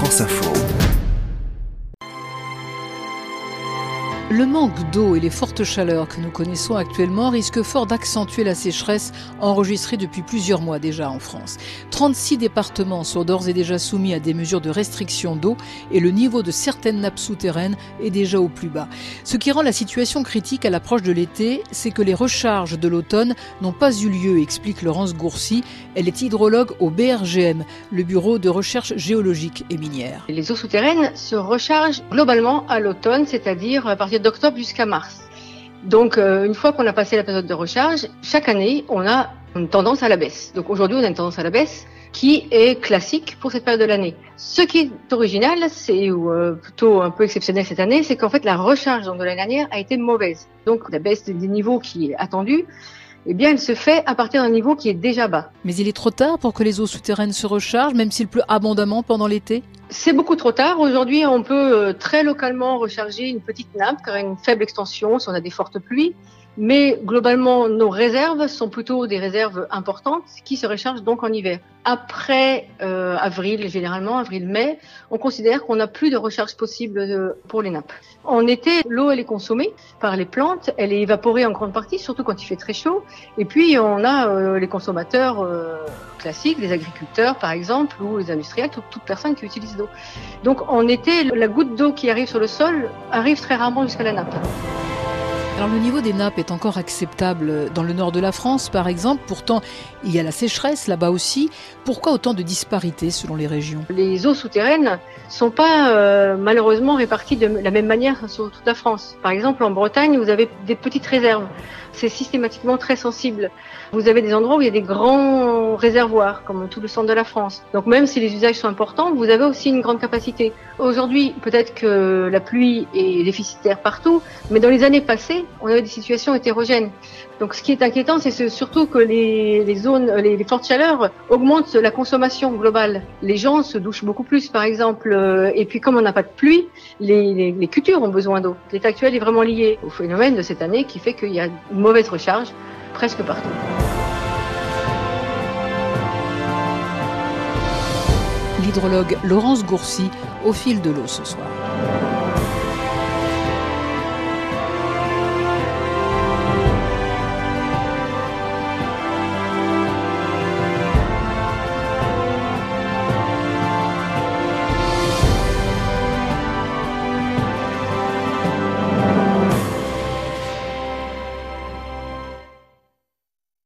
France Info. Le manque d'eau et les fortes chaleurs que nous connaissons actuellement risquent fort d'accentuer la sécheresse enregistrée depuis plusieurs mois déjà en France. 36 départements sont d'ores et déjà soumis à des mesures de restriction d'eau et le niveau de certaines nappes souterraines est déjà au plus bas. Ce qui rend la situation critique à l'approche de l'été, c'est que les recharges de l'automne n'ont pas eu lieu, explique Laurence Gourcy. Elle est hydrologue au BRGM, le Bureau de recherche géologique et minière. Les eaux souterraines se rechargent globalement à l'automne, c'est-à-dire à partir d'octobre jusqu'à mars. Donc, euh, une fois qu'on a passé la période de recharge, chaque année, on a une tendance à la baisse. Donc aujourd'hui, on a une tendance à la baisse qui est classique pour cette période de l'année. Ce qui est original, c'est ou euh, plutôt un peu exceptionnel cette année, c'est qu'en fait la recharge de l'année dernière a été mauvaise. Donc la baisse des niveaux qui est attendue, eh bien, elle se fait à partir d'un niveau qui est déjà bas. Mais il est trop tard pour que les eaux souterraines se rechargent, même s'il pleut abondamment pendant l'été? C'est beaucoup trop tard. Aujourd'hui, on peut euh, très localement recharger une petite nappe car une faible extension si on a des fortes pluies. Mais globalement, nos réserves sont plutôt des réserves importantes qui se rechargent donc en hiver. Après euh, avril, généralement avril-mai, on considère qu'on n'a plus de recharge possible euh, pour les nappes. En été, l'eau elle est consommée par les plantes, elle est évaporée en grande partie, surtout quand il fait très chaud. Et puis on a euh, les consommateurs classiques, les agriculteurs par exemple, ou les industriels, toute, toute personne qui utilise l'eau. Donc en été, la goutte d'eau qui arrive sur le sol arrive très rarement jusqu'à la nappe. Alors le niveau des nappes est encore acceptable dans le nord de la France, par exemple. Pourtant, il y a la sécheresse là-bas aussi. Pourquoi autant de disparités selon les régions? Les eaux souterraines sont pas euh, malheureusement réparties de la même manière sur toute la France. Par exemple, en Bretagne, vous avez des petites réserves c'est systématiquement très sensible. Vous avez des endroits où il y a des grands réservoirs, comme tout le centre de la France. Donc même si les usages sont importants, vous avez aussi une grande capacité. Aujourd'hui, peut-être que la pluie est déficitaire partout, mais dans les années passées, on avait des situations hétérogènes. Donc ce qui est inquiétant, c'est surtout que les, zones, les, fortes chaleurs augmentent la consommation globale. Les gens se douchent beaucoup plus, par exemple. Euh, et puis comme on n'a pas de pluie, les, les cultures ont besoin d'eau. L'état actuel est vraiment lié au phénomène de cette année qui fait qu'il y a une mauvaise recharge presque partout. L'hydrologue Laurence Gourcy au fil de l'eau ce soir.